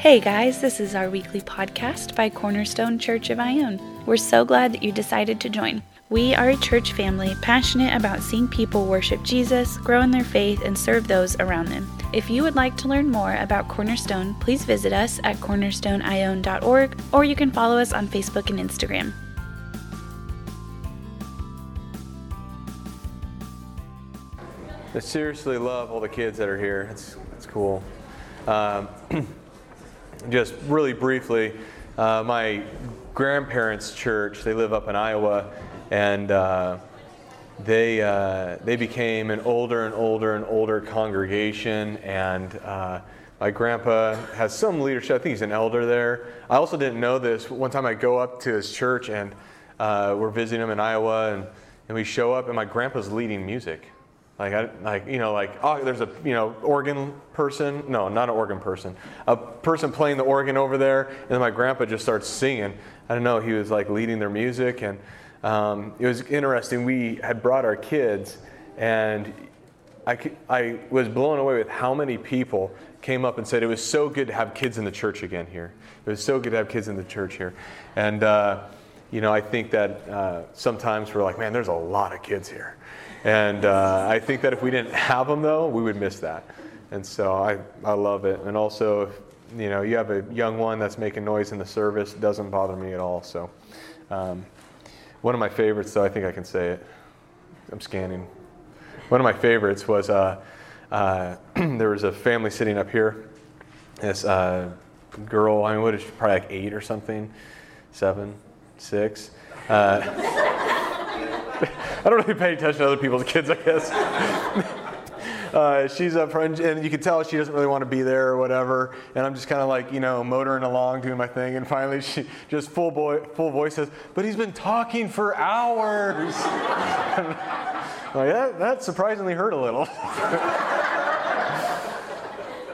Hey guys, this is our weekly podcast by Cornerstone Church of Ione. We're so glad that you decided to join. We are a church family passionate about seeing people worship Jesus, grow in their faith, and serve those around them. If you would like to learn more about Cornerstone, please visit us at cornerstoneione.org or you can follow us on Facebook and Instagram. I seriously love all the kids that are here. It's, it's cool. Um, just really briefly, uh, my grandparents' church, they live up in Iowa, and uh, they, uh, they became an older and older and older congregation. And uh, my grandpa has some leadership. I think he's an elder there. I also didn't know this. One time I go up to his church, and uh, we're visiting him in Iowa, and, and we show up, and my grandpa's leading music. Like, I, like you know, like oh, there's a you know organ person. No, not an organ person. A person playing the organ over there, and then my grandpa just starts singing. I don't know. He was like leading their music, and um, it was interesting. We had brought our kids, and I, I was blown away with how many people came up and said it was so good to have kids in the church again here. It was so good to have kids in the church here, and uh, you know, I think that uh, sometimes we're like, man, there's a lot of kids here. And uh, I think that if we didn't have them, though, we would miss that. And so I, I love it. And also, if, you know, you have a young one that's making noise in the service, doesn't bother me at all. So um, one of my favorites, though, I think I can say it. I'm scanning. One of my favorites was uh, uh, there was a family sitting up here. This uh, girl, I mean, what is she, probably like eight or something, seven, six. Uh, I don't really pay attention to other people's kids, I guess. Uh, she's up front, and you can tell she doesn't really want to be there or whatever. And I'm just kind of like, you know, motoring along, doing my thing. And finally, she just full boy, full voice says, "But he's been talking for hours." like that, that surprisingly hurt a little.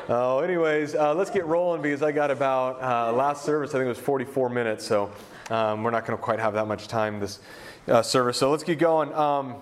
Oh, anyways, uh, let's get rolling because I got about uh, last service. I think it was 44 minutes, so um, we're not going to quite have that much time this uh, service. So let's get going. Um,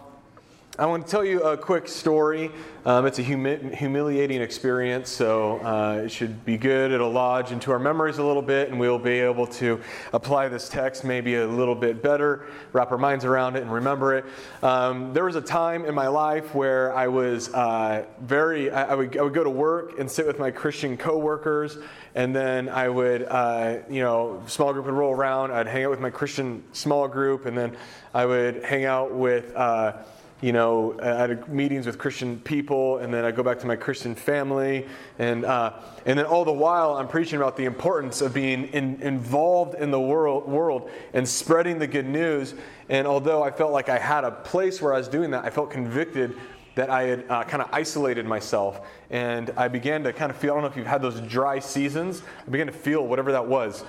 I want to tell you a quick story. Um, it's a humi- humiliating experience, so uh, it should be good. It'll lodge into our memories a little bit, and we'll be able to apply this text maybe a little bit better, wrap our minds around it, and remember it. Um, there was a time in my life where I was uh, very, I, I, would, I would go to work and sit with my Christian coworkers, and then I would, uh, you know, small group would roll around. I'd hang out with my Christian small group, and then I would hang out with uh, you know, I had meetings with Christian people, and then I go back to my Christian family, and uh, and then all the while I'm preaching about the importance of being in, involved in the world world and spreading the good news. And although I felt like I had a place where I was doing that, I felt convicted that I had uh, kind of isolated myself, and I began to kind of feel. I don't know if you've had those dry seasons. I began to feel whatever that was.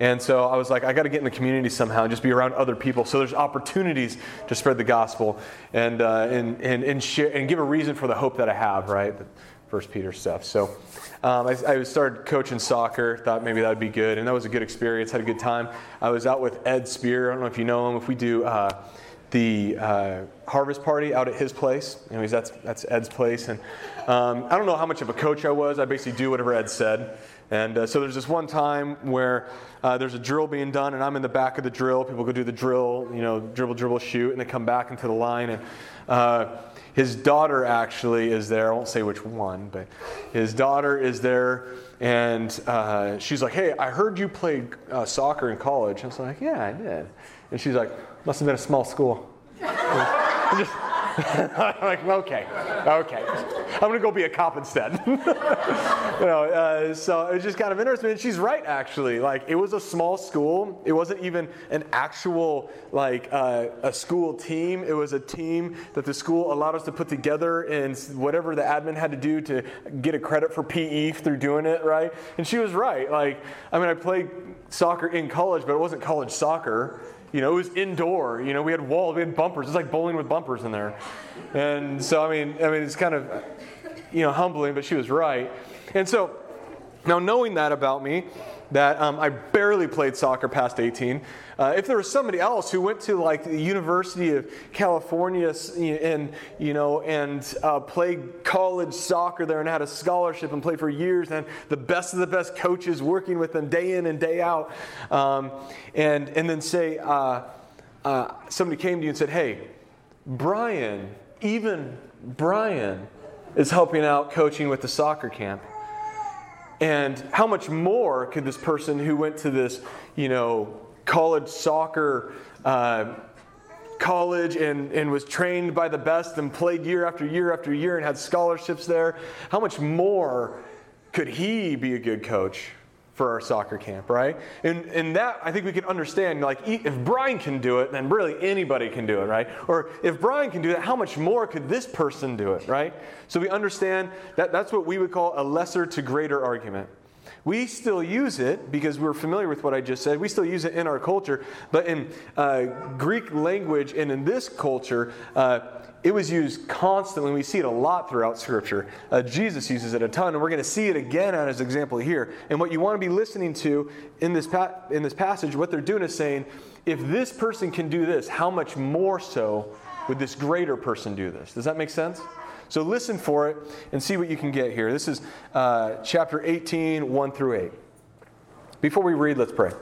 And so I was like, I got to get in the community somehow and just be around other people. So there's opportunities to spread the gospel and, uh, and, and, and, share, and give a reason for the hope that I have, right? The First Peter stuff. So um, I, I, started coaching soccer, thought maybe that would be good. And that was a good experience, had a good time. I was out with Ed Spear. I don't know if you know him. If we do uh, the uh, harvest party out at his place, anyways, that's, that's Ed's place. And um, I don't know how much of a coach I was. I basically do whatever Ed said. And uh, so there's this one time where uh, there's a drill being done, and I'm in the back of the drill. People go do the drill, you know, dribble, dribble, shoot, and they come back into the line. And uh, his daughter actually is there. I won't say which one, but his daughter is there, and uh, she's like, "Hey, I heard you played uh, soccer in college." I was like, "Yeah, I did." And she's like, "Must have been a small school." I'm like, okay, okay. I'm going to go be a cop instead. you know, uh, so it's just kind of interesting. And she's right, actually. Like, it was a small school. It wasn't even an actual, like, uh, a school team. It was a team that the school allowed us to put together and whatever the admin had to do to get a credit for PE through doing it, right? And she was right. Like, I mean, I played soccer in college, but it wasn't college soccer. You know, it was indoor. You know, we had walls, we had bumpers. It's like bowling with bumpers in there. And so, I mean, I mean, it's kind of, you know, humbling, but she was right. And so, now knowing that about me, that um, I barely played soccer past 18. Uh, if there was somebody else who went to like the University of California and you know and uh, played college soccer there and had a scholarship and played for years and the best of the best coaches working with them day in and day out, um, and and then say uh, uh somebody came to you and said, "Hey, Brian, even Brian." is helping out coaching with the soccer camp. And how much more could this person who went to this, you know, college soccer uh, college and, and was trained by the best and played year after year after year and had scholarships there, how much more could he be a good coach for our soccer camp, right? And, and that I think we can understand, like, if Brian can do it, then really anybody can do it, right? Or if Brian can do that, how much more could this person do it, right? So we understand that that's what we would call a lesser to greater argument. We still use it because we're familiar with what I just said. We still use it in our culture, but in uh, Greek language and in this culture, uh, it was used constantly. We see it a lot throughout Scripture. Uh, Jesus uses it a ton, and we're going to see it again as his example here. And what you want to be listening to in this, pa- in this passage, what they're doing is saying, if this person can do this, how much more so would this greater person do this? Does that make sense? So listen for it and see what you can get here. This is uh, chapter 18, 1 through 8. Before we read, let's pray.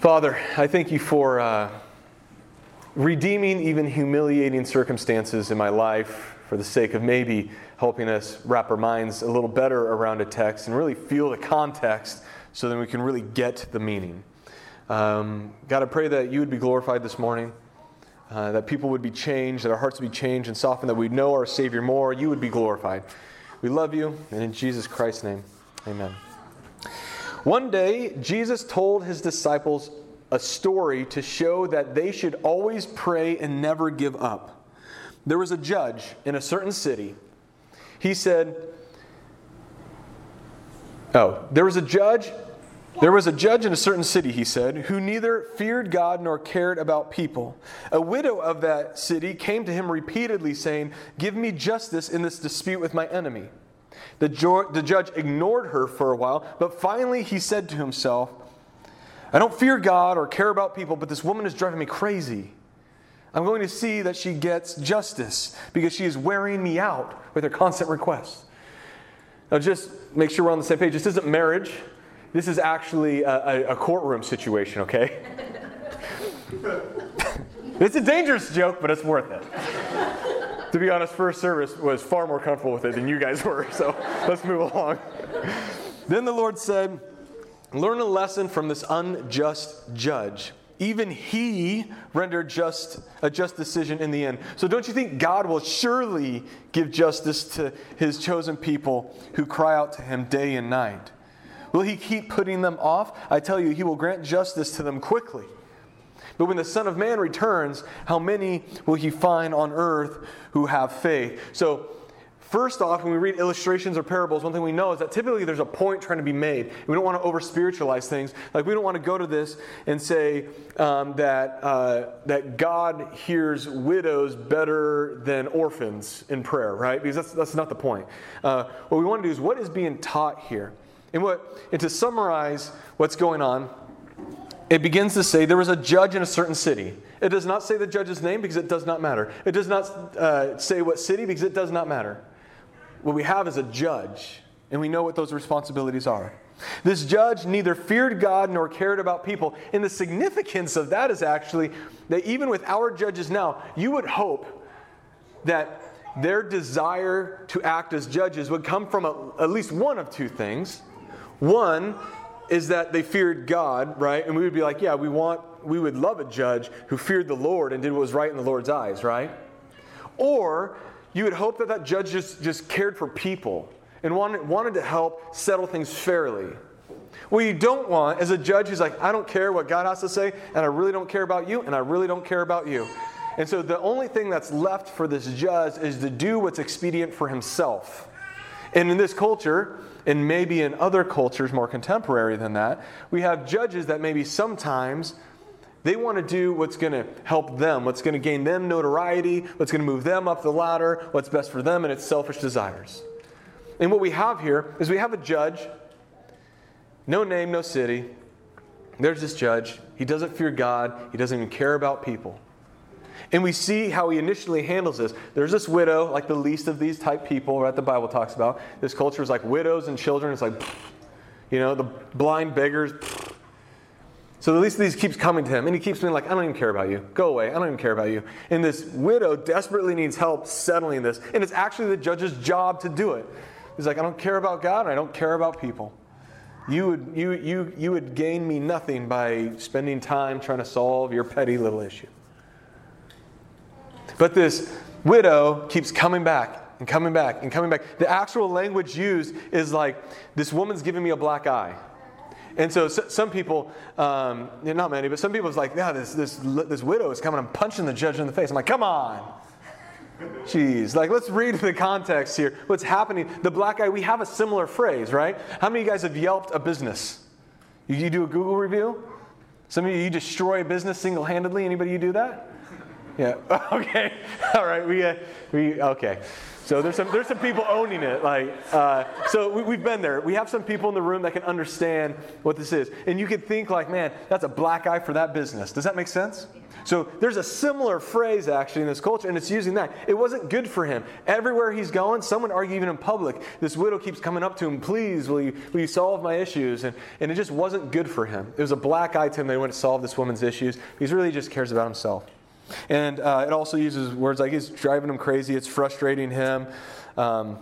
Father, I thank you for. Uh, redeeming even humiliating circumstances in my life for the sake of maybe helping us wrap our minds a little better around a text and really feel the context so then we can really get the meaning. Um, God, I pray that you would be glorified this morning, uh, that people would be changed, that our hearts would be changed and softened, that we'd know our Savior more, you would be glorified. We love you, and in Jesus Christ's name, amen. One day, Jesus told his disciples a story to show that they should always pray and never give up. There was a judge in a certain city. He said, Oh, there was a judge. There was a judge in a certain city, he said, who neither feared God nor cared about people. A widow of that city came to him repeatedly, saying, Give me justice in this dispute with my enemy. The, jo- the judge ignored her for a while, but finally he said to himself, I don't fear God or care about people, but this woman is driving me crazy. I'm going to see that she gets justice because she is wearing me out with her constant requests. Now, just make sure we're on the same page. This isn't marriage, this is actually a, a, courtroom situation, okay? it's a dangerous joke, but it's worth it. to be honest, first service was far more comfortable with it than you guys were, so let's move along. then the Lord said, Learn a lesson from this unjust judge. Even he rendered just a just decision in the end. So don't you think God will surely give justice to his chosen people who cry out to him day and night? Will he keep putting them off? I tell you, he will grant justice to them quickly. But when the Son of Man returns, how many will he find on earth who have faith? So First off, when we read illustrations or parables, one thing we know is that typically there's a point trying to be made. We don't want to over spiritualize things. Like, we don't want to go to this and say um, that, uh, that God hears widows better than orphans in prayer, right? Because that's, that's not the point. Uh, what we want to do is what is being taught here? And, what, and to summarize what's going on, it begins to say there was a judge in a certain city. It does not say the judge's name because it does not matter. It does not uh, say what city because it does not matter what we have is a judge, and we know what those responsibilities are. This judge neither feared God nor cared about people. And the significance of that is actually that even with our judges now, you would hope that their desire to act as judges would come from a, at least one of two things. One is that they feared God, right? And we would be like, yeah, we want, we would love a judge who feared the Lord and did what was right in the Lord's eyes, right? Or you would hope that that judge just, just cared for people and wanted, wanted to help settle things fairly. What you don't want is a judge who's like, I don't care what God has to say, and I really don't care about you, and I really don't care about you. And so the only thing that's left for this judge is to do what's expedient for himself. And in this culture, and maybe in other cultures more contemporary than that, we have judges that maybe sometimes they want to do what's going to help them, what's going to gain them notoriety, what's going to move them up the ladder, what's best for them and its selfish desires. And what we have here is we have a judge no name, no city. There's this judge. He doesn't fear God, he doesn't even care about people. And we see how he initially handles this. There's this widow, like the least of these type people, right? The Bible talks about. This culture is like widows and children. It's like, you know, the blind beggars. So the least of these keeps coming to him, and he keeps being like, I don't even care about you. Go away. I don't even care about you. And this widow desperately needs help settling this, and it's actually the judge's job to do it. He's like, I don't care about God, and I don't care about people. You would, you, you, you would gain me nothing by spending time trying to solve your petty little issue. But this widow keeps coming back and coming back and coming back. The actual language used is like, this woman's giving me a black eye. And so, so some people, um, not many, but some people was like, yeah, this, this, this widow is coming and punching the judge in the face. I'm like, come on. Jeez, like let's read the context here. What's happening? The black eye, we have a similar phrase, right? How many of you guys have yelped a business? You, you do a Google review? Some of you, you destroy a business single handedly. Anybody you do that? Yeah. Okay. All right. We, uh, we, okay. So there's some, there's some people owning it. Like, uh, so we, we've been there. We have some people in the room that can understand what this is. And you could think like, man, that's a black eye for that business. Does that make sense? So there's a similar phrase actually in this culture, and it's using that. It wasn't good for him. Everywhere he's going, someone argue even in public. This widow keeps coming up to him, please, will you, will you solve my issues? And, and it just wasn't good for him. It was a black eye to him that he wouldn't solve this woman's issues. He really just cares about himself. And uh, it also uses words like it's driving him crazy, it's frustrating him. Um,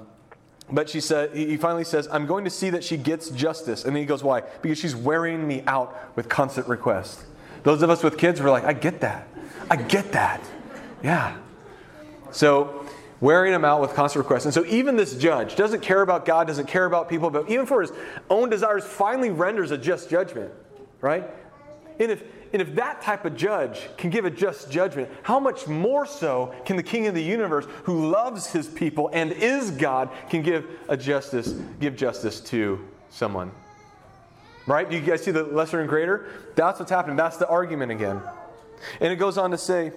but she said, he finally says, I'm going to see that she gets justice. And then he goes, Why? Because she's wearing me out with constant requests. Those of us with kids were like, I get that. I get that. Yeah. So, wearing him out with constant requests. And so, even this judge doesn't care about God, doesn't care about people, but even for his own desires, finally renders a just judgment, right? And if, and if that type of judge can give a just judgment, how much more so can the King of the universe, who loves his people and is God, can give a justice, give justice to someone? Right? Do you guys see the lesser and greater? That's what's happening. That's the argument again. And it goes on to say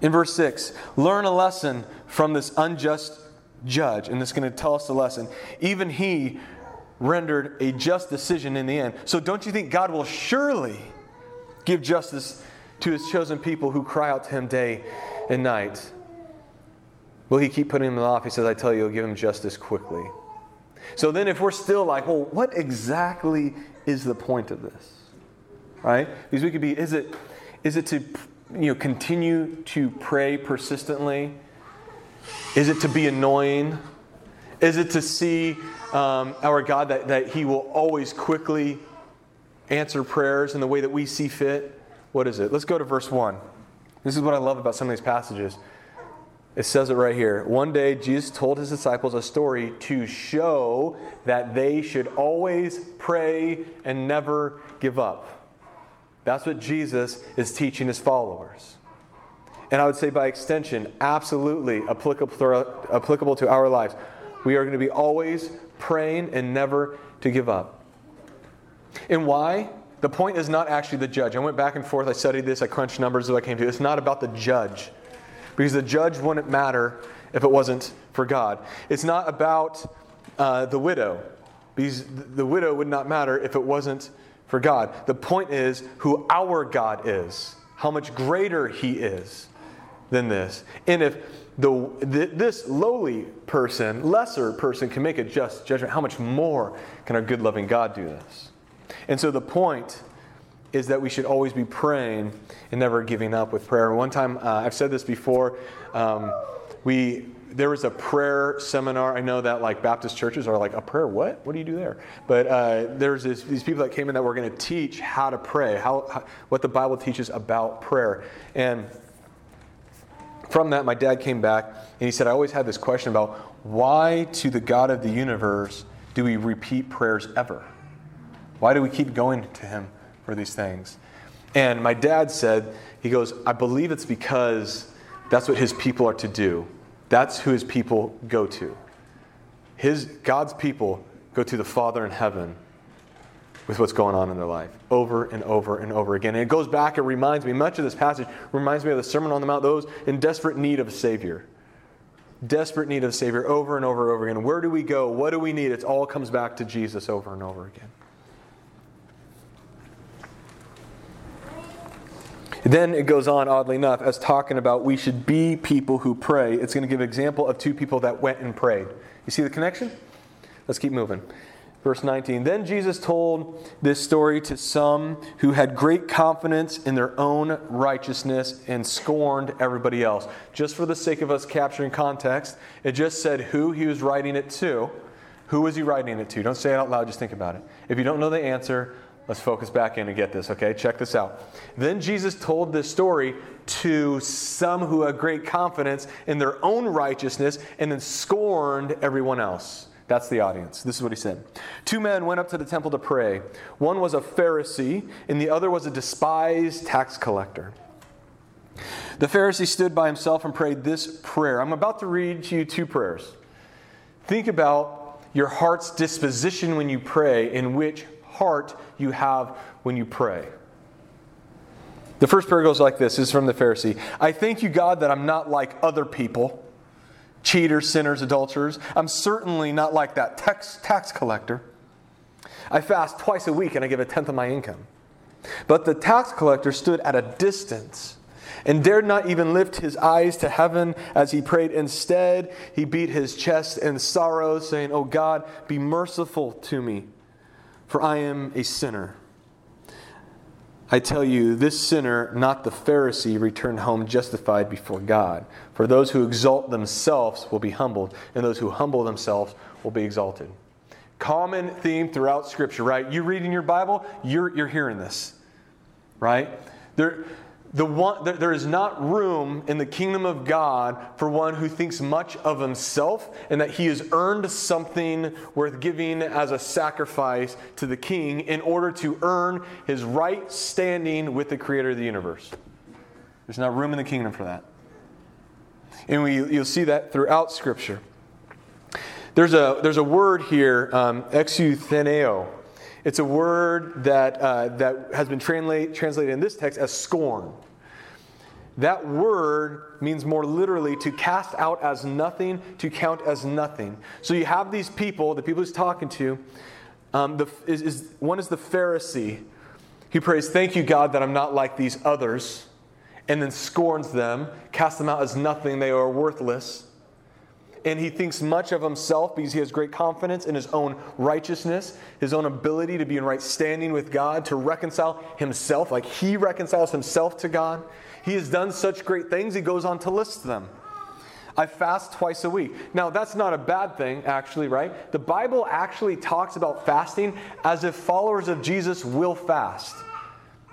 in verse 6 learn a lesson from this unjust judge. And is going to tell us the lesson. Even he rendered a just decision in the end. So don't you think God will surely give justice to his chosen people who cry out to him day and night? Will he keep putting them off? He says, I tell you, he'll give him justice quickly. So then, if we're still like, well, what exactly is the point of this? Right? Because we could be, is it, is it to you know, continue to pray persistently? Is it to be annoying? Is it to see um, our God that, that He will always quickly answer prayers in the way that we see fit? What is it? Let's go to verse 1. This is what I love about some of these passages. It says it right here. One day, Jesus told his disciples a story to show that they should always pray and never give up. That's what Jesus is teaching his followers. And I would say, by extension, absolutely applicable to our, applicable to our lives. We are going to be always praying and never to give up. And why? The point is not actually the judge. I went back and forth, I studied this, I crunched numbers as I came to it. It's not about the judge because the judge wouldn't matter if it wasn't for God. It's not about uh, the widow because the widow would not matter if it wasn't for God. The point is who our God is, how much greater He is than this. And if the, this lowly person, lesser person, can make a just judgment, how much more can our good, loving God do this? And so the point is that we should always be praying and never giving up with prayer. One time, uh, I've said this before, um, we there was a prayer seminar. I know that like Baptist churches are like a prayer. What? What do you do there? But uh, there's this, these people that came in that were going to teach how to pray, how, how, what the Bible teaches about prayer. And from that, my dad came back and he said, I always had this question about why to the God of the universe do we repeat prayers ever? Why do we keep going to him for these things? And my dad said, he goes, I believe it's because that's what his people are to do. That's who his people go to. His God's people go to the Father in heaven with what's going on in their life over and over and over again. And it goes back, it reminds me, much of this passage reminds me of the Sermon on the Mount, those in desperate need of a Savior. Desperate need of a Savior over and over and over again. Where do we go? What do we need? It all comes back to Jesus over and over again. Then it goes on, oddly enough, as talking about we should be people who pray. It's going to give an example of two people that went and prayed. You see the connection? Let's keep moving. Verse 19 Then Jesus told this story to some who had great confidence in their own righteousness and scorned everybody else. Just for the sake of us capturing context, it just said who he was writing it to. Who was he writing it to? Don't say it out loud, just think about it. If you don't know the answer, let's focus back in and get this, okay? Check this out. Then Jesus told this story to some who had great confidence in their own righteousness and then scorned everyone else. That's the audience. This is what he said. Two men went up to the temple to pray. One was a Pharisee, and the other was a despised tax collector. The Pharisee stood by himself and prayed this prayer. I'm about to read to you two prayers. Think about your heart's disposition when you pray, in which heart you have when you pray. The first prayer goes like this. Is from the Pharisee. I thank you, God, that I'm not like other people cheaters, sinners, adulterers. I'm certainly not like that tax, tax collector. I fast twice a week and I give a tenth of my income. But the tax collector stood at a distance and dared not even lift his eyes to heaven as he prayed. Instead, he beat his chest in sorrow, saying, Oh God, be merciful to me, for I am a sinner. I tell you, this sinner, not the Pharisee, returned home justified before God. For those who exalt themselves will be humbled, and those who humble themselves will be exalted. Common theme throughout Scripture, right? You reading your Bible, you're, you're hearing this, right? There, the one, there is not room in the kingdom of God for one who thinks much of himself and that he has earned something worth giving as a sacrifice to the king in order to earn his right standing with the creator of the universe. There's not room in the kingdom for that. And we, you'll see that throughout Scripture. There's a, there's a word here, um. It's a word that, uh, that has been translate, translated in this text as scorn. That word means more literally to cast out as nothing, to count as nothing. So you have these people, the people he's talking to. Um, the, is, is, one is the Pharisee. He prays, Thank you, God, that I'm not like these others, and then scorns them, casts them out as nothing, they are worthless. And he thinks much of himself because he has great confidence in his own righteousness, his own ability to be in right standing with God, to reconcile himself, like he reconciles himself to God. He has done such great things, he goes on to list them. I fast twice a week. Now, that's not a bad thing, actually, right? The Bible actually talks about fasting as if followers of Jesus will fast.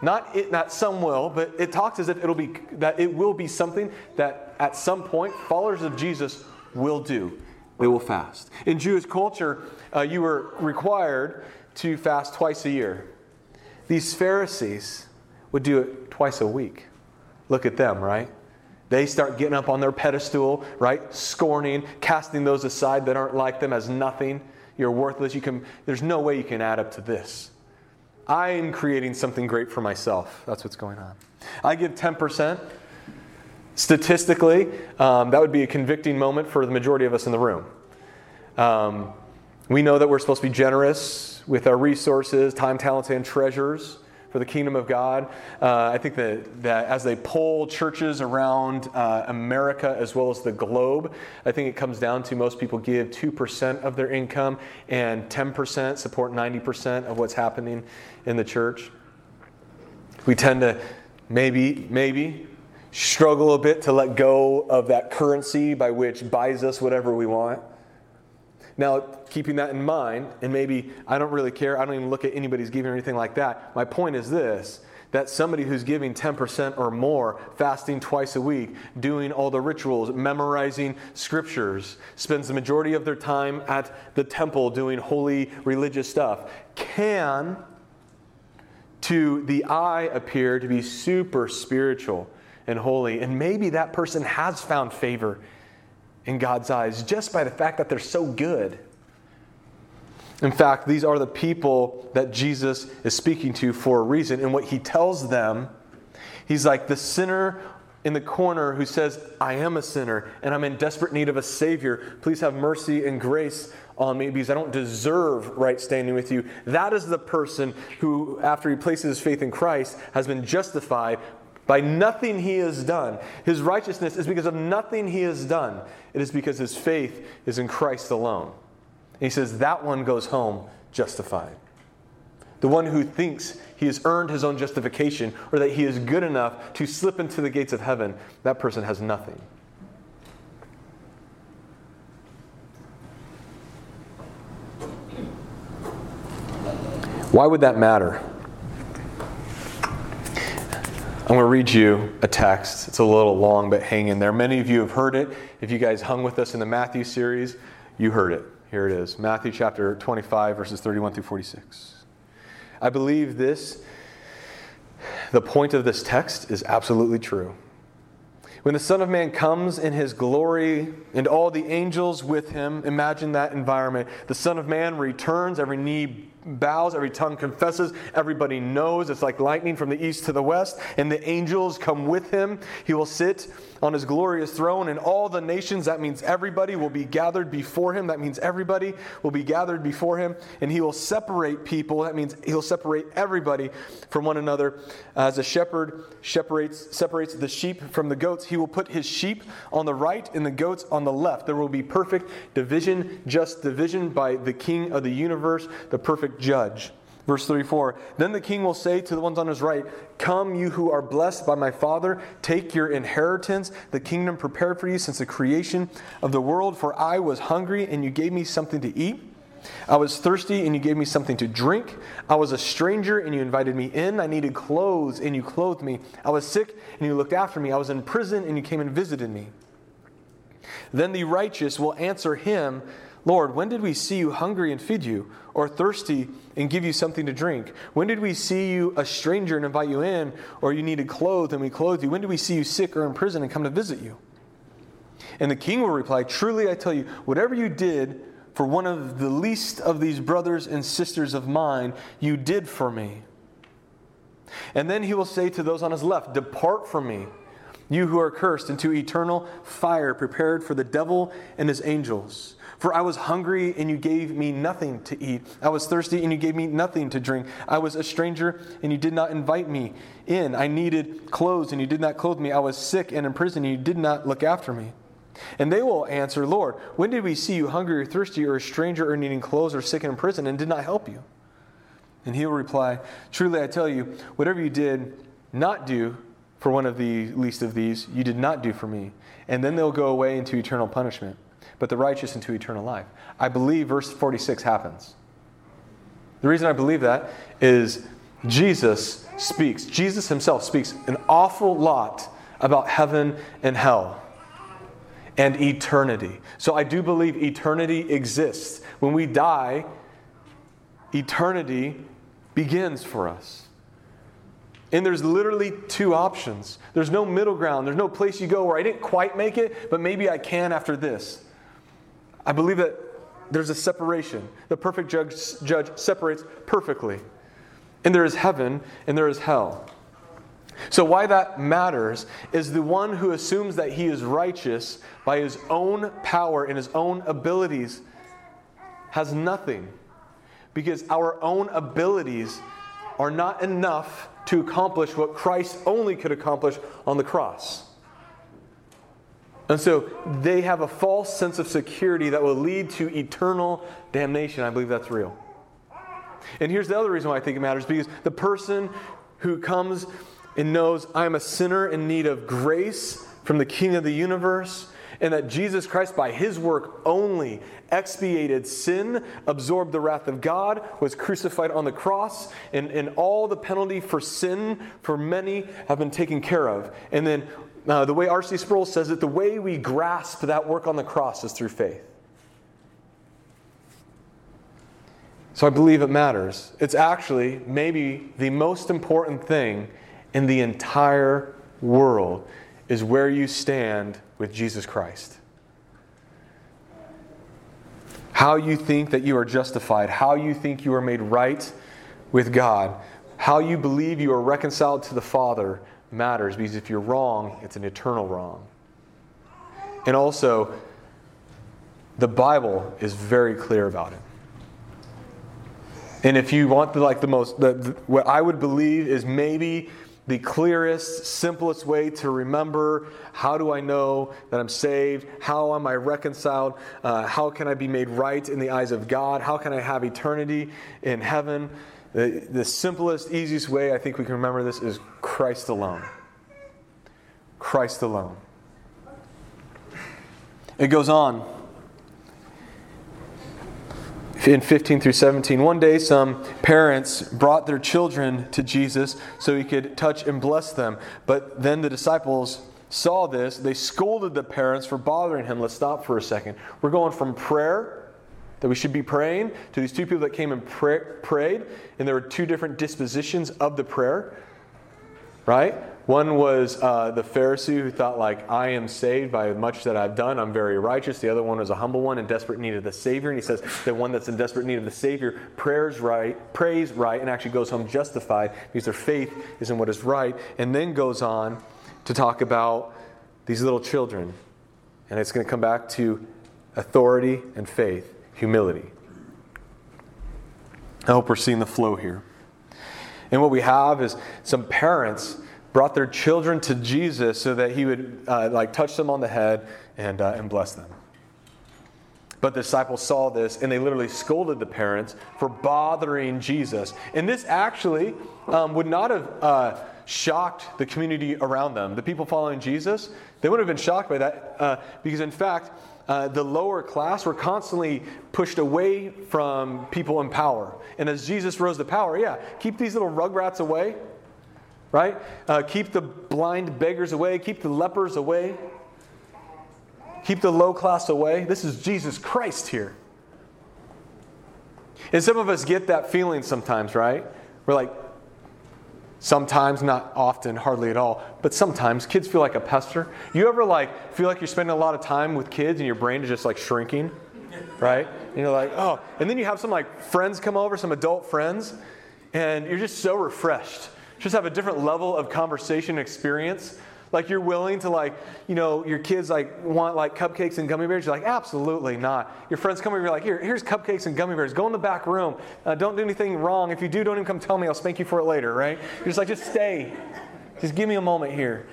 Not it, not some will, but it talks as if it'll be that it will be something that at some point followers of Jesus will do. They will fast. In Jewish culture, uh, you were required to fast twice a year. These Pharisees would do it twice a week. Look at them, right? They start getting up on their pedestal, right? Scorning, casting those aside that aren't like them as nothing. You're worthless. You can, there's no way you can add up to this. I'm creating something great for myself. That's what's going on. I give 10%. Statistically, um, that would be a convicting moment for the majority of us in the room. Um, we know that we're supposed to be generous with our resources, time, talents, and treasures for the kingdom of God. Uh, I think that, that as they poll churches around uh, America as well as the globe, I think it comes down to most people give 2% of their income and 10% support 90% of what's happening in the church. We tend to maybe, maybe struggle a bit to let go of that currency by which buys us whatever we want. Now, keeping that in mind, and maybe I don't really care, I don't even look at anybody's giving or anything like that. My point is this that somebody who's giving 10% or more, fasting twice a week, doing all the rituals, memorizing scriptures, spends the majority of their time at the temple doing holy religious stuff, can, to the eye, appear to be super spiritual and holy. And maybe that person has found favor in God's eyes just by the fact that they're so good. In fact, these are the people that Jesus is speaking to for a reason. And what he tells them, he's like the sinner in the corner who says, I am a sinner and I'm in desperate need of a Savior. Please have mercy and grace on me because I don't deserve right standing with you. That is the person who, after he places his faith in Christ, has been justified by nothing he has done. His righteousness is because of nothing he has done. It is because his faith is in Christ alone. And he says that one goes home justified. The one who thinks he has earned his own justification or that he is good enough to slip into the gates of heaven, that person has nothing. Why would that matter? I'm going to read you a text. It's a little long, but hang in there. Many of you have heard it. If you guys hung with us in the Matthew series, you heard it. Here it is Matthew chapter 25, verses 31 through 46. I believe this, the point of this text is absolutely true. When the Son of Man comes in his glory and all the angels with him, imagine that environment. The Son of Man returns, every knee bows, every tongue confesses, everybody knows. It's like lightning from the east to the west, and the angels come with him. He will sit on his glorious throne, and all the nations, that means everybody, will be gathered before him. That means everybody will be gathered before him, and he will separate people. That means he'll separate everybody from one another. As a shepherd separates, separates the sheep from the goats, he will put his sheep on the right and the goats on the left. There will be perfect division, just division by the king of the universe, the perfect perfect judge. Verse 34 Then the king will say to the ones on his right, Come, you who are blessed by my Father, take your inheritance, the kingdom prepared for you since the creation of the world. For I was hungry, and you gave me something to eat. I was thirsty, and you gave me something to drink. I was a stranger, and you invited me in. I needed clothes, and you clothed me. I was sick, and you looked after me. I was in prison, and you came and visited me. Then the righteous will answer him, Lord, when did we see you hungry and feed you, or thirsty and give you something to drink? When did we see you a stranger and invite you in, or you needed clothes and we clothed you? When did we see you sick or in prison and come to visit you? And the king will reply, Truly I tell you, whatever you did for one of the least of these brothers and sisters of mine, you did for me. And then he will say to those on his left, Depart from me, you who are cursed, into eternal fire prepared for the devil and his angels. For I was hungry, and you gave me nothing to eat. I was thirsty, and you gave me nothing to drink. I was a stranger, and you did not invite me in. I needed clothes, and you did not clothe me. I was sick and in prison, and you did not look after me. And they will answer, Lord, when did we see you hungry or thirsty, or a stranger, or needing clothes, or sick and in prison, and did not help you? And he will reply, Truly I tell you, whatever you did not do for one of the least of these, you did not do for me. And then they'll go away into eternal punishment but the righteous into eternal life. I believe verse 46 happens. The reason I believe that is Jesus speaks, Jesus himself speaks an awful lot about heaven and hell and eternity. So I do believe eternity exists. When we die, eternity begins for us. And there's literally two options. There's no middle ground. There's no place you go where I didn't quite make it, but maybe I can after this. I believe that there's a separation. The perfect judge, judge separates perfectly. And there is heaven and there is hell. So, why that matters is the one who assumes that he is righteous by his own power and his own abilities has nothing. Because our own abilities are not enough to accomplish what Christ only could accomplish on the cross. And so they have a false sense of security that will lead to eternal damnation. I believe that's real. And here's the other reason why I think it matters because the person who comes and knows I'm a sinner in need of grace from the King of the universe, and that Jesus Christ, by his work only, expiated sin, absorbed the wrath of God, was crucified on the cross, and, and all the penalty for sin for many have been taken care of. And then uh, the way R.C. Sproul says it, the way we grasp that work on the cross is through faith. So I believe it matters. It's actually maybe the most important thing in the entire world is where you stand with Jesus Christ. How you think that you are justified, how you think you are made right with God, how you believe you are reconciled to the Father matters because if you're wrong, it's an eternal wrong. And also, the Bible is very clear about it. And if you want the, like the most, the, the, what I would believe is maybe the clearest, simplest way to remember how do I know that I'm saved? How am I reconciled? Uh, how can I be made right in the eyes of God? How can I have eternity in heaven? The, the simplest, easiest way I think we can remember this is Christ alone. Christ alone. It goes on in 15 through 17. One day, some parents brought their children to Jesus so he could touch and bless them. But then the disciples saw this. They scolded the parents for bothering him. Let's stop for a second. We're going from prayer, that we should be praying, to these two people that came and pray, prayed, and there were two different dispositions of the prayer, right? One was uh, the Pharisee who thought, like, I am saved by much that I've done. I'm very righteous. The other one was a humble one in desperate need of the Savior. And he says the one that's in desperate need of the Savior prays right, prays right, and actually goes home justified because their faith is in what is right. And then goes on to talk about these little children. And it's going to come back to authority and faith, humility. I hope we're seeing the flow here. And what we have is some parents brought their children to Jesus so that he would uh, like touch them on the head and, uh, and bless them. But the disciples saw this and they literally scolded the parents for bothering Jesus. And this actually um, would not have uh, shocked the community around them. The people following Jesus, they would have been shocked by that uh, because, in fact, uh, the lower class were constantly pushed away from people in power. And as Jesus rose to power, yeah, keep these little rugrats away right? Uh, keep the blind beggars away, keep the lepers away, keep the low class away. This is Jesus Christ here. And some of us get that feeling sometimes, right? We're like, sometimes, not often, hardly at all, but sometimes kids feel like a pester. You ever like feel like you're spending a lot of time with kids and your brain is just like shrinking, right? And you're like, oh, and then you have some like friends come over, some adult friends, and you're just so refreshed just have a different level of conversation experience like you're willing to like you know your kids like want like cupcakes and gummy bears? You're like absolutely not. Your friends come over you're like here here's cupcakes and gummy bears. Go in the back room. Uh, don't do anything wrong. If you do don't even come tell me. I'll spank you for it later right? You're just like just stay. Just give me a moment here.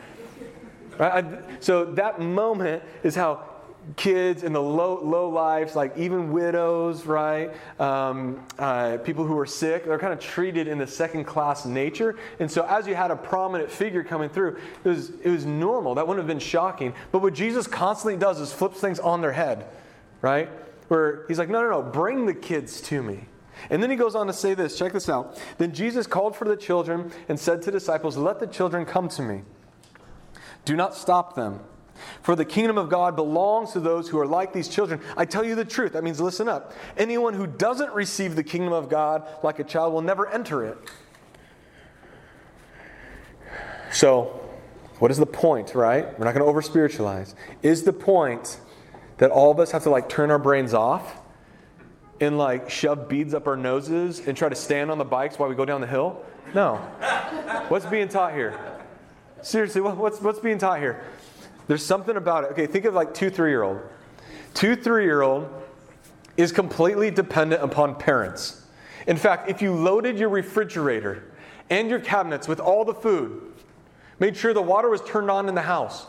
Right? I, so that moment is how kids in the low, low lives, like even widows, right? Um, uh, people who are sick, they're kind of treated in the second class nature. And so, as you had a prominent figure coming through, it was, it was normal. That wouldn't have been shocking. But what Jesus constantly does is flips things on their head, right? Where he's like, no, no, no, bring the kids to me. And then he goes on to say this check this out. Then Jesus called for the children and said to disciples, Let the children come to me. Do not stop them for the kingdom of God belongs to those who are like these children. I tell you the truth. That means listen up. Anyone who doesn't receive the kingdom of God like a child will never enter it. So, what is the point, right? We're not going to over spiritualize. Is the point that all of us have to like turn our brains off and like shove beads up our noses and try to stand on the bikes while we go down the hill? No. What's being taught here? Seriously, what's, what's being taught here? There's something about it. Okay, think of like two, three year old. Two, three year old is completely dependent upon parents. In fact, if you loaded your refrigerator and your cabinets with all the food, made sure the water was turned on in the house,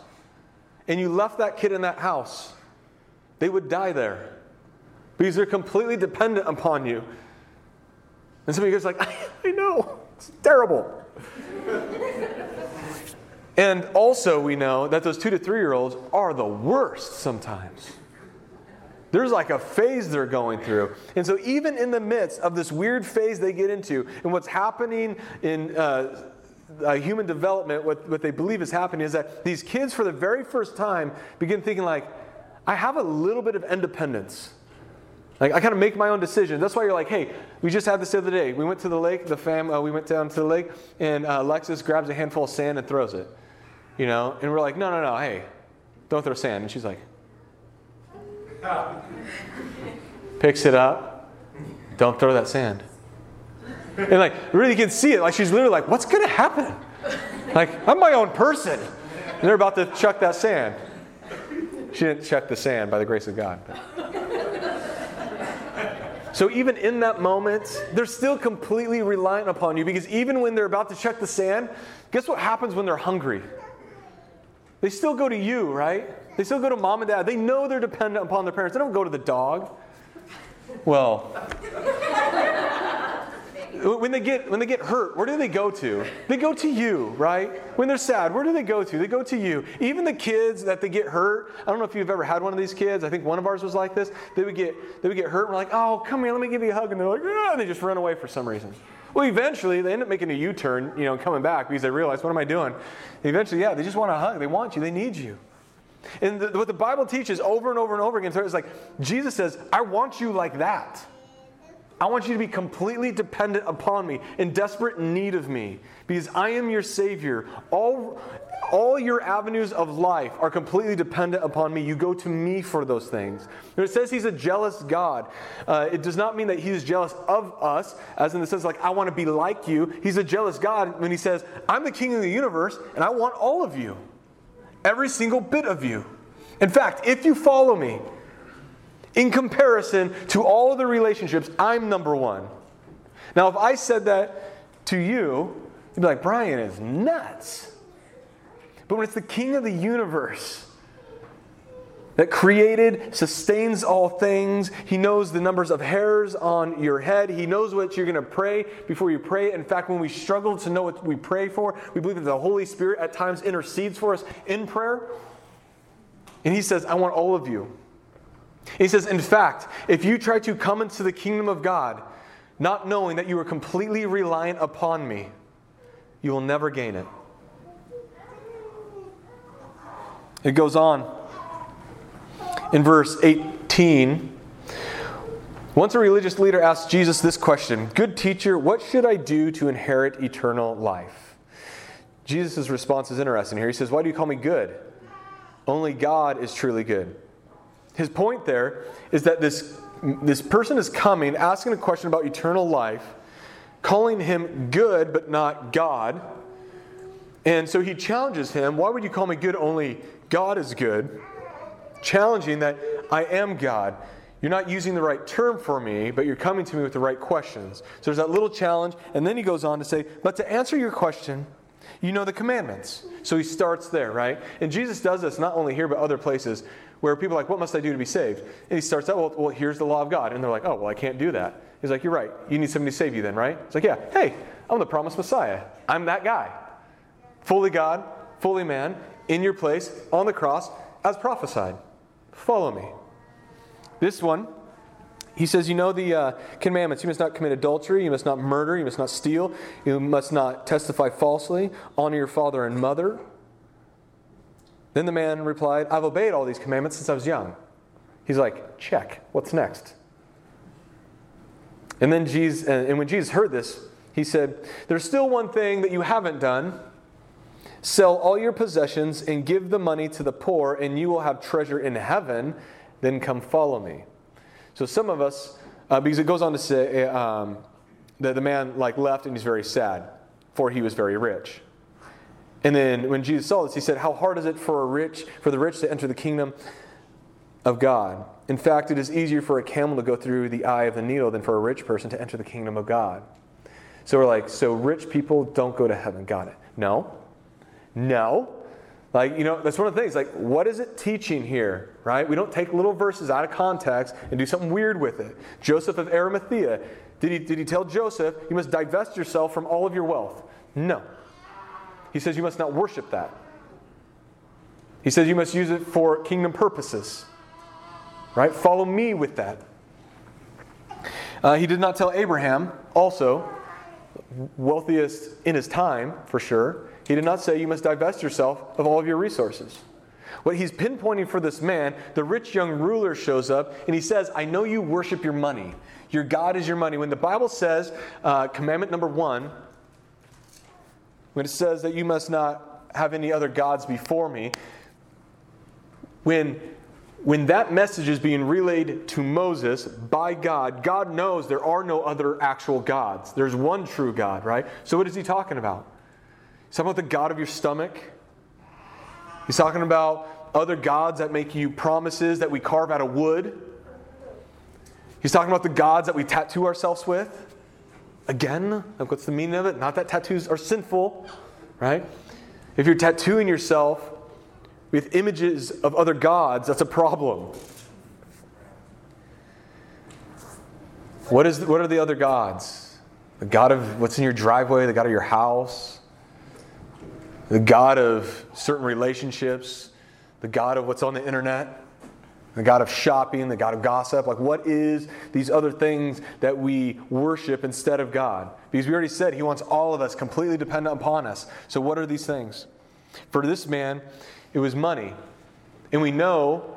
and you left that kid in that house, they would die there because they're completely dependent upon you. And somebody are like, I, I know, it's terrible. And also, we know that those two to three year olds are the worst sometimes. There's like a phase they're going through. And so, even in the midst of this weird phase they get into, and what's happening in uh, uh, human development, what, what they believe is happening is that these kids, for the very first time, begin thinking, like, I have a little bit of independence. Like I kind of make my own decisions. That's why you're like, hey, we just had this the other day. We went to the lake. The fam, uh, we went down to the lake, and uh, Alexis grabs a handful of sand and throws it you know, and we're like, no, no, no, hey, don't throw sand. And she's like, picks it up, don't throw that sand. And like, really, can see it. Like, she's literally like, what's going to happen? Like, I'm my own person. And they're about to chuck that sand. She didn't chuck the sand by the grace of God. So even in that moment, they're still completely reliant upon you because even when they're about to check the sand, guess what happens when they're hungry? They still go to you, right? They still go to mom and dad. They know they're dependent upon their parents. They don't go to the dog. Well, when they get when they get hurt, where do they go to? They go to you, right? When they're sad, where do they go to? They go to you. Even the kids that they get hurt. I don't know if you've ever had one of these kids. I think one of ours was like this. They would get they would get hurt. And we're like, oh, come here, let me give you a hug, and they're like, ah, and they just run away for some reason. Well, eventually they end up making a U-turn, you know, coming back because they realize, what am I doing? Eventually, yeah, they just want a hug. They want you. They need you. And the, what the Bible teaches over and over and over again is like Jesus says, I want you like that. I want you to be completely dependent upon me, in desperate need of me, because I am your Savior. All, all your avenues of life are completely dependent upon me. You go to me for those things. When it says He's a jealous God, uh, it does not mean that He's jealous of us, as in the sense like, I want to be like you. He's a jealous God when He says, I'm the King of the universe, and I want all of you, every single bit of you. In fact, if you follow me, in comparison to all the relationships, I'm number one. Now, if I said that to you, you'd be like, Brian is nuts. But when it's the king of the universe that created, sustains all things, he knows the numbers of hairs on your head, he knows what you're going to pray before you pray. In fact, when we struggle to know what we pray for, we believe that the Holy Spirit at times intercedes for us in prayer. And he says, I want all of you. He says, In fact, if you try to come into the kingdom of God, not knowing that you are completely reliant upon me, you will never gain it. It goes on in verse 18. Once a religious leader asked Jesus this question Good teacher, what should I do to inherit eternal life? Jesus' response is interesting here. He says, Why do you call me good? Only God is truly good. His point there is that this, this person is coming, asking a question about eternal life, calling him good but not God. And so he challenges him, Why would you call me good? Only God is good. Challenging that I am God. You're not using the right term for me, but you're coming to me with the right questions. So there's that little challenge. And then he goes on to say, But to answer your question, you know the commandments. So he starts there, right? And Jesus does this not only here, but other places where people are like, What must I do to be saved? And he starts out, Well, well here's the law of God. And they're like, Oh, well, I can't do that. He's like, You're right. You need somebody to save you then, right? It's like, Yeah, hey, I'm the promised Messiah. I'm that guy. Fully God, fully man, in your place, on the cross, as prophesied. Follow me. This one, he says, You know the uh, commandments. You must not commit adultery. You must not murder. You must not steal. You must not testify falsely. Honor your father and mother. Then the man replied, I've obeyed all these commandments since I was young. He's like, check. What's next? And then Jesus, and when Jesus heard this, he said, There's still one thing that you haven't done. Sell all your possessions and give the money to the poor, and you will have treasure in heaven. Then come follow me. So some of us, uh, because it goes on to say um, that the man like left and he's very sad, for he was very rich. And then when Jesus saw this, he said, How hard is it for a rich, for the rich to enter the kingdom of God? In fact, it is easier for a camel to go through the eye of the needle than for a rich person to enter the kingdom of God. So we're like, so rich people don't go to heaven. Got it. No. No. Like, you know, that's one of the things. Like, what is it teaching here, right? We don't take little verses out of context and do something weird with it. Joseph of Arimathea, did he, did he tell Joseph, you must divest yourself from all of your wealth? No. He says you must not worship that. He says you must use it for kingdom purposes. Right? Follow me with that. Uh, he did not tell Abraham, also, wealthiest in his time, for sure. He did not say you must divest yourself of all of your resources. What he's pinpointing for this man, the rich young ruler shows up and he says, I know you worship your money. Your God is your money. When the Bible says, uh, commandment number one, when it says that you must not have any other gods before me, when, when that message is being relayed to Moses by God, God knows there are no other actual gods. There's one true God, right? So what is he talking about? He's talking about the God of your stomach. He's talking about other gods that make you promises that we carve out of wood. He's talking about the gods that we tattoo ourselves with. Again, like what's the meaning of it? Not that tattoos are sinful, right? If you're tattooing yourself with images of other gods, that's a problem. What, is, what are the other gods? The God of what's in your driveway, the God of your house, the God of certain relationships, the God of what's on the internet, the God of shopping, the God of gossip. Like, what is these other things that we worship instead of God? Because we already said He wants all of us completely dependent upon us. So, what are these things? For this man, it was money. And we know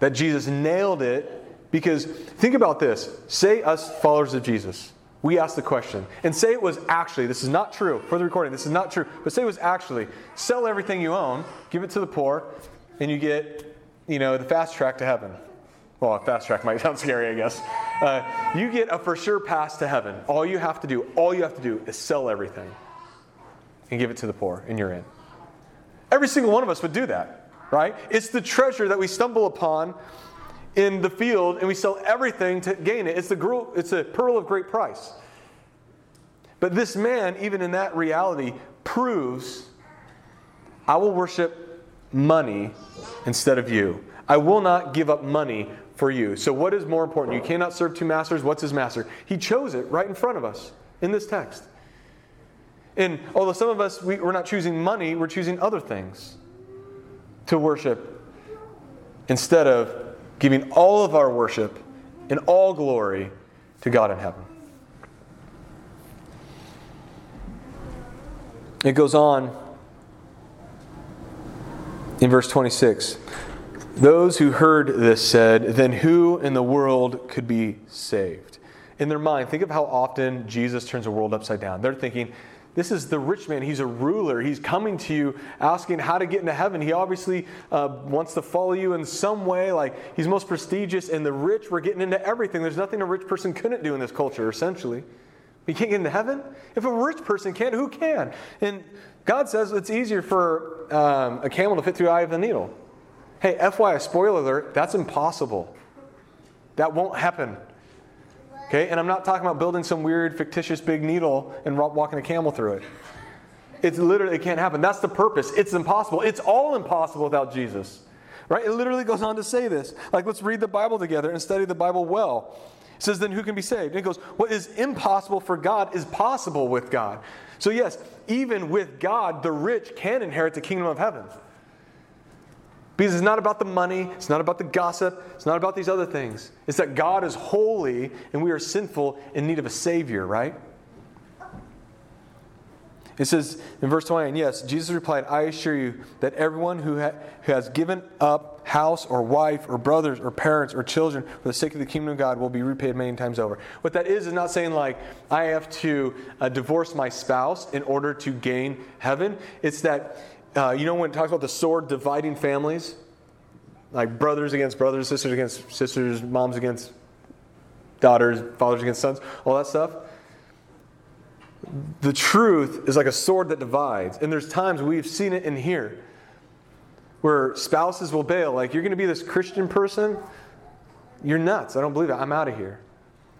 that Jesus nailed it because think about this. Say, us followers of Jesus, we ask the question, and say it was actually, this is not true, for the recording, this is not true, but say it was actually, sell everything you own, give it to the poor, and you get, you know, the fast track to heaven. Well, fast track might sound scary, I guess. Uh, you get a for sure pass to heaven. All you have to do, all you have to do is sell everything and give it to the poor, and you're in. Every single one of us would do that, right? It's the treasure that we stumble upon in the field and we sell everything to gain it. It's, the girl, it's a pearl of great price. But this man, even in that reality, proves I will worship money instead of you. I will not give up money for you. So, what is more important? You cannot serve two masters. What's his master? He chose it right in front of us in this text. And although some of us, we, we're not choosing money, we're choosing other things to worship instead of giving all of our worship and all glory to God in heaven. It goes on in verse 26. Those who heard this said, Then who in the world could be saved? In their mind, think of how often Jesus turns the world upside down. They're thinking, this is the rich man. He's a ruler. He's coming to you asking how to get into heaven. He obviously uh, wants to follow you in some way. Like he's most prestigious, and the rich were getting into everything. There's nothing a rich person couldn't do in this culture, essentially. You can't get into heaven? If a rich person can't, who can? And God says it's easier for um, a camel to fit through the eye of the needle. Hey, FYI, spoiler alert, that's impossible. That won't happen. Okay? And I'm not talking about building some weird fictitious big needle and walking a camel through it. It's literally, it can't happen. That's the purpose. It's impossible. It's all impossible without Jesus. Right? It literally goes on to say this. Like, let's read the Bible together and study the Bible well. It says, then who can be saved? And it goes, what is impossible for God is possible with God. So, yes, even with God, the rich can inherit the kingdom of heaven. Because it's not about the money, it's not about the gossip, it's not about these other things. It's that God is holy and we are sinful in need of a Savior, right? It says in verse 29, yes, Jesus replied, I assure you that everyone who, ha- who has given up house or wife or brothers or parents or children for the sake of the kingdom of God will be repaid many times over. What that is is not saying like I have to uh, divorce my spouse in order to gain heaven. It's that uh, you know when it talks about the sword dividing families? Like brothers against brothers, sisters against sisters, moms against daughters, fathers against sons, all that stuff. The truth is like a sword that divides. And there's times we've seen it in here where spouses will bail. Like, you're going to be this Christian person? You're nuts. I don't believe it. I'm out of here.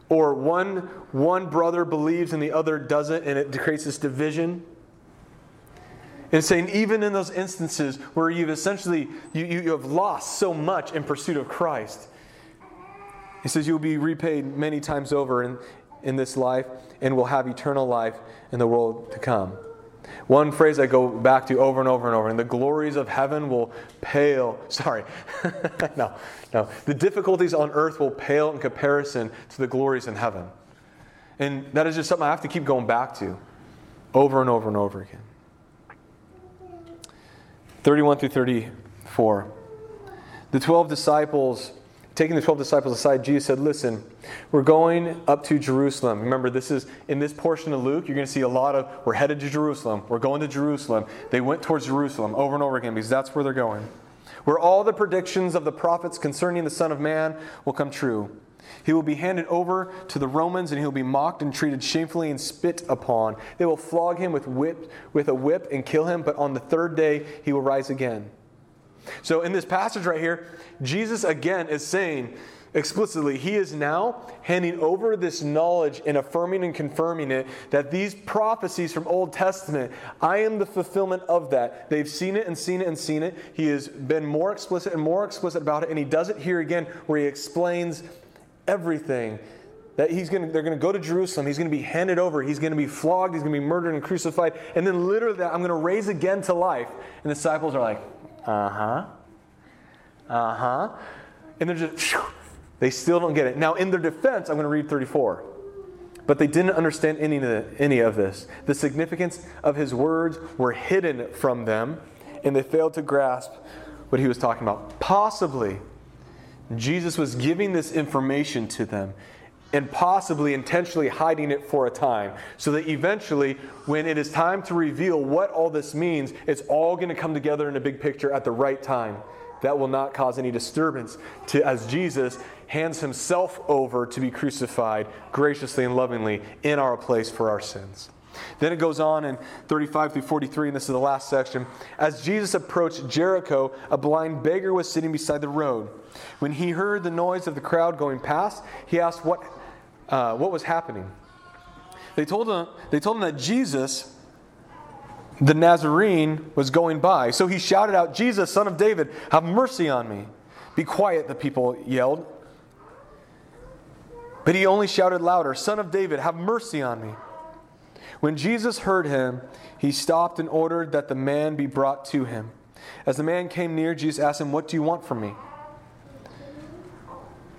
Or one, one brother believes and the other doesn't, and it creates this division. And saying, even in those instances where you've essentially you, you have lost so much in pursuit of Christ, he says you'll be repaid many times over in, in this life and will have eternal life in the world to come. One phrase I go back to over and over and over, and the glories of heaven will pale. Sorry, no, no. The difficulties on earth will pale in comparison to the glories in heaven. And that is just something I have to keep going back to over and over and over again. 31 through 34. The 12 disciples, taking the 12 disciples aside, Jesus said, Listen, we're going up to Jerusalem. Remember, this is in this portion of Luke, you're going to see a lot of, we're headed to Jerusalem. We're going to Jerusalem. They went towards Jerusalem over and over again because that's where they're going. Where all the predictions of the prophets concerning the Son of Man will come true. He will be handed over to the Romans and he will be mocked and treated shamefully and spit upon. They will flog him with, whip, with a whip and kill him, but on the third day he will rise again. So, in this passage right here, Jesus again is saying, explicitly, he is now handing over this knowledge and affirming and confirming it that these prophecies from Old Testament, I am the fulfillment of that. They've seen it and seen it and seen it. He has been more explicit and more explicit about it, and he does it here again where he explains everything. That he's going to, they're going to go to Jerusalem. He's going to be handed over. He's going to be flogged. He's going to be murdered and crucified. And then literally, that I'm going to raise again to life. And the disciples are like, uh huh, uh huh. And they're just, they still don't get it. Now, in their defense, I'm going to read 34. But they didn't understand any of, the, any of this. The significance of his words were hidden from them, and they failed to grasp what he was talking about. Possibly, Jesus was giving this information to them and possibly intentionally hiding it for a time so that eventually when it is time to reveal what all this means it's all going to come together in a big picture at the right time that will not cause any disturbance to as jesus hands himself over to be crucified graciously and lovingly in our place for our sins. Then it goes on in 35 through 43, and this is the last section. As Jesus approached Jericho, a blind beggar was sitting beside the road. When he heard the noise of the crowd going past, he asked what, uh, what was happening. They told, him, they told him that Jesus, the Nazarene, was going by. So he shouted out, Jesus, son of David, have mercy on me. Be quiet, the people yelled. But he only shouted louder, Son of David, have mercy on me. When Jesus heard him, he stopped and ordered that the man be brought to him. As the man came near, Jesus asked him, What do you want from me?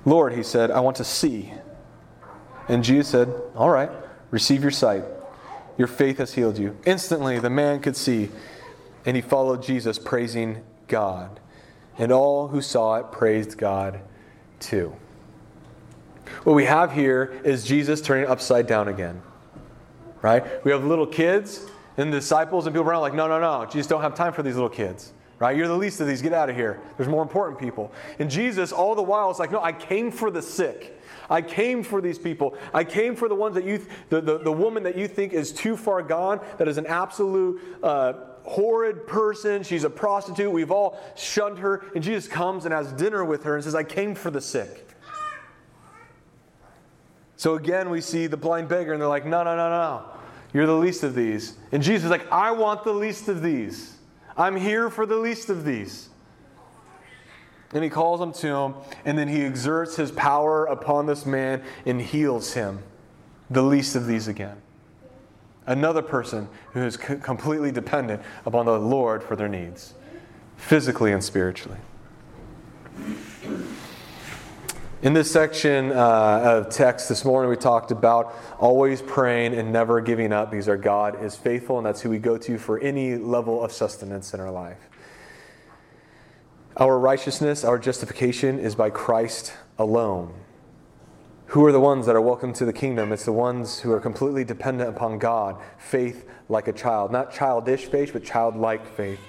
Lord, he said, I want to see. And Jesus said, All right, receive your sight. Your faith has healed you. Instantly, the man could see, and he followed Jesus, praising God. And all who saw it praised God too. What we have here is Jesus turning upside down again. Right? We have little kids and disciples and people around like, no, no, no. Jesus don't have time for these little kids. Right? You're the least of these. Get out of here. There's more important people. And Jesus, all the while, is like, no, I came for the sick. I came for these people. I came for the ones that you, the, the, the woman that you think is too far gone, that is an absolute uh, horrid person. She's a prostitute. We've all shunned her. And Jesus comes and has dinner with her and says, I came for the sick. So again, we see the blind beggar, and they're like, no, no, no, no. You're the least of these. And Jesus is like, I want the least of these. I'm here for the least of these. And he calls him to him, and then he exerts his power upon this man and heals him, the least of these again. Another person who is completely dependent upon the Lord for their needs, physically and spiritually. In this section uh, of text this morning, we talked about always praying and never giving up because our God is faithful and that's who we go to for any level of sustenance in our life. Our righteousness, our justification is by Christ alone. Who are the ones that are welcome to the kingdom? It's the ones who are completely dependent upon God, faith like a child. Not childish faith, but childlike faith.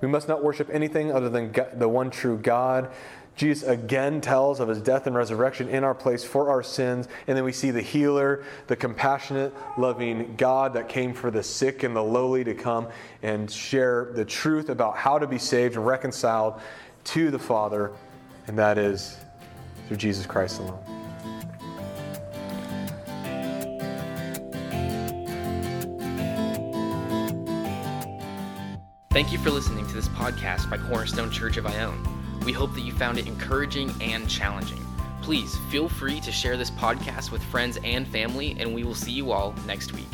We must not worship anything other than the one true God Jesus again tells of his death and resurrection in our place for our sins. And then we see the healer, the compassionate, loving God that came for the sick and the lowly to come and share the truth about how to be saved and reconciled to the Father. And that is through Jesus Christ alone. Thank you for listening to this podcast by Cornerstone Church of Ione. We hope that you found it encouraging and challenging. Please feel free to share this podcast with friends and family, and we will see you all next week.